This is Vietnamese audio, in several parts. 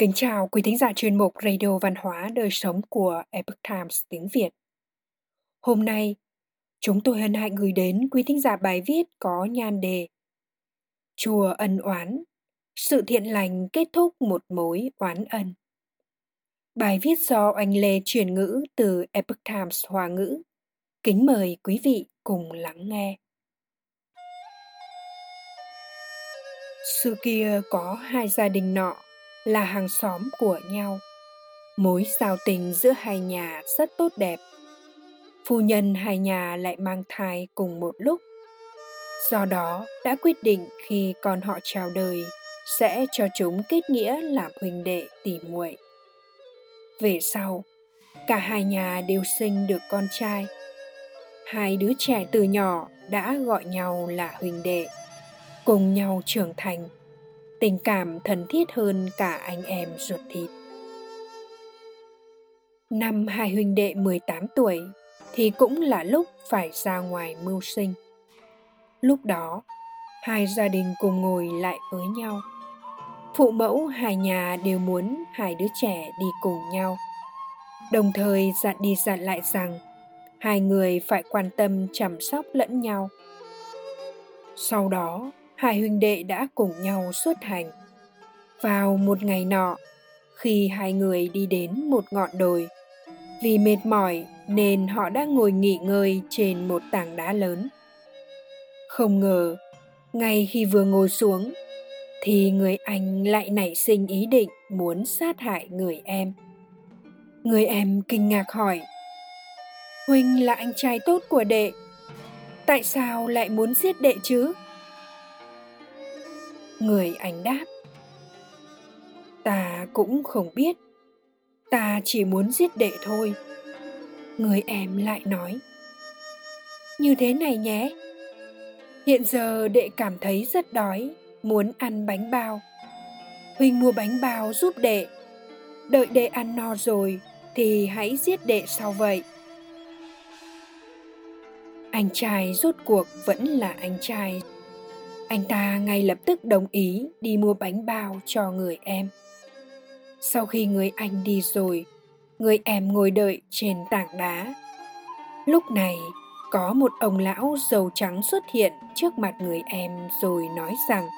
Kính chào quý thính giả chuyên mục Radio Văn hóa Đời Sống của Epoch Times tiếng Việt. Hôm nay, chúng tôi hân hạnh gửi đến quý thính giả bài viết có nhan đề Chùa ân oán, sự thiện lành kết thúc một mối oán ân. Bài viết do anh Lê chuyển ngữ từ Epoch Times Hoa ngữ. Kính mời quý vị cùng lắng nghe. Xưa kia có hai gia đình nọ là hàng xóm của nhau. Mối giao tình giữa hai nhà rất tốt đẹp. Phu nhân hai nhà lại mang thai cùng một lúc. Do đó, đã quyết định khi con họ chào đời, sẽ cho chúng kết nghĩa làm huynh đệ tỉ muội. Về sau, cả hai nhà đều sinh được con trai. Hai đứa trẻ từ nhỏ đã gọi nhau là huynh đệ, cùng nhau trưởng thành tình cảm thân thiết hơn cả anh em ruột thịt. Năm hai huynh đệ 18 tuổi thì cũng là lúc phải ra ngoài mưu sinh. Lúc đó, hai gia đình cùng ngồi lại với nhau. Phụ mẫu hai nhà đều muốn hai đứa trẻ đi cùng nhau. Đồng thời dặn đi dặn lại rằng hai người phải quan tâm chăm sóc lẫn nhau. Sau đó, hai huynh đệ đã cùng nhau xuất hành. Vào một ngày nọ, khi hai người đi đến một ngọn đồi, vì mệt mỏi nên họ đã ngồi nghỉ ngơi trên một tảng đá lớn. Không ngờ, ngay khi vừa ngồi xuống, thì người anh lại nảy sinh ý định muốn sát hại người em. Người em kinh ngạc hỏi, Huynh là anh trai tốt của đệ, tại sao lại muốn giết đệ chứ? Người anh đáp. Ta cũng không biết. Ta chỉ muốn giết đệ thôi. Người em lại nói. Như thế này nhé. Hiện giờ đệ cảm thấy rất đói, muốn ăn bánh bao. Huynh mua bánh bao giúp đệ. Đợi đệ ăn no rồi thì hãy giết đệ sau vậy. Anh trai rốt cuộc vẫn là anh trai anh ta ngay lập tức đồng ý đi mua bánh bao cho người em. Sau khi người anh đi rồi, người em ngồi đợi trên tảng đá. Lúc này, có một ông lão dầu trắng xuất hiện trước mặt người em rồi nói rằng,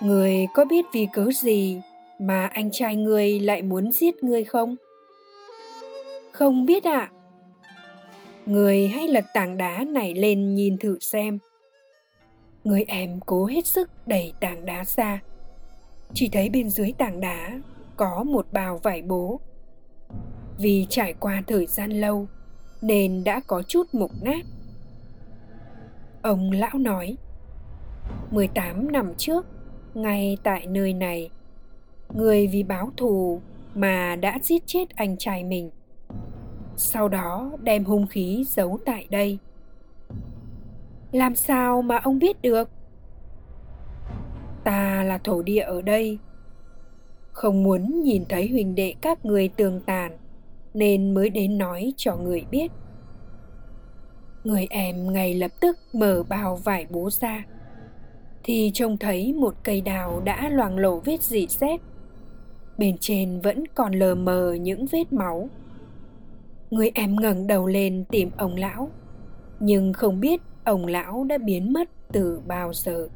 người có biết vì cớ gì mà anh trai người lại muốn giết người không? Không biết ạ. À. người hãy lật tảng đá này lên nhìn thử xem người em cố hết sức đẩy tảng đá ra. Chỉ thấy bên dưới tảng đá có một bào vải bố. Vì trải qua thời gian lâu nên đã có chút mục nát. Ông lão nói 18 năm trước, ngay tại nơi này, người vì báo thù mà đã giết chết anh trai mình. Sau đó đem hung khí giấu tại đây làm sao mà ông biết được? Ta là thổ địa ở đây. Không muốn nhìn thấy huỳnh đệ các người tường tàn, nên mới đến nói cho người biết. Người em ngay lập tức mở bao vải bố ra. Thì trông thấy một cây đào đã loang lổ vết dị xét. Bên trên vẫn còn lờ mờ những vết máu. Người em ngẩng đầu lên tìm ông lão, nhưng không biết ông lão đã biến mất từ bao giờ?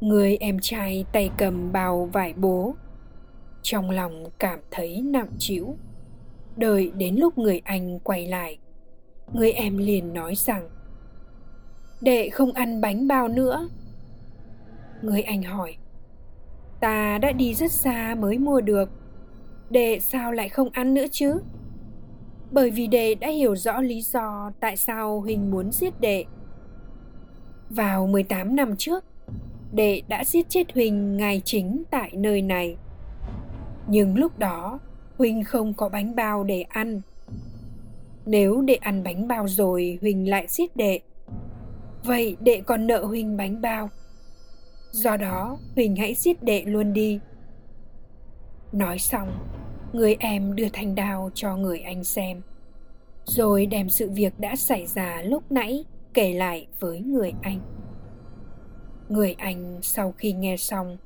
Người em trai tay cầm bao vải bố. Trong lòng cảm thấy nặng trĩu. Đợi đến lúc người anh quay lại, người em liền nói rằng, đệ không ăn bánh bao nữa. Người anh hỏi, ta đã đi rất xa mới mua được. Đệ sao lại không ăn nữa chứ? Bởi vì đệ đã hiểu rõ lý do tại sao Huỳnh muốn giết đệ. Vào 18 năm trước, đệ đã giết chết Huỳnh ngay chính tại nơi này. Nhưng lúc đó, Huỳnh không có bánh bao để ăn. Nếu đệ ăn bánh bao rồi Huỳnh lại giết đệ, vậy đệ còn nợ Huỳnh bánh bao. Do đó, Huỳnh hãy giết đệ luôn đi. Nói xong, người em đưa thanh đao cho người anh xem. Rồi đem sự việc đã xảy ra lúc nãy kể lại với người anh. Người anh sau khi nghe xong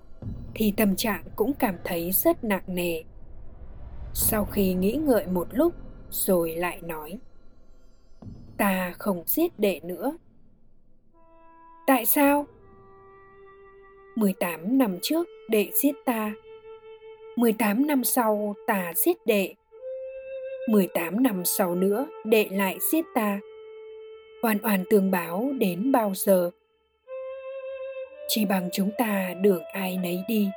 thì tâm trạng cũng cảm thấy rất nặng nề. Sau khi nghĩ ngợi một lúc rồi lại nói, ta không giết đệ nữa. Tại sao? 18 năm trước đệ giết ta 18 năm sau ta giết đệ. 18 năm sau nữa, đệ lại giết ta. Hoàn oan tương báo đến bao giờ? Chỉ bằng chúng ta đường ai nấy đi,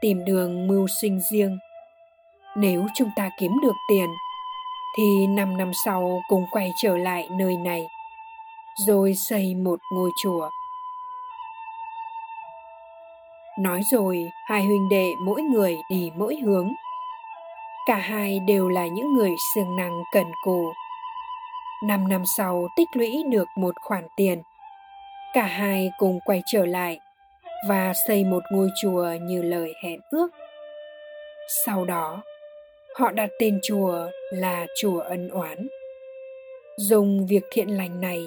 tìm đường mưu sinh riêng. Nếu chúng ta kiếm được tiền, thì năm năm sau cùng quay trở lại nơi này, rồi xây một ngôi chùa nói rồi, hai huynh đệ mỗi người đi mỗi hướng. Cả hai đều là những người siêng năng cần cù. Năm năm sau tích lũy được một khoản tiền. Cả hai cùng quay trở lại và xây một ngôi chùa như lời hẹn ước. Sau đó, họ đặt tên chùa là chùa ân oán. Dùng việc thiện lành này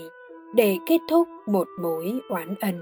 để kết thúc một mối oán ân.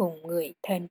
cùng người thân.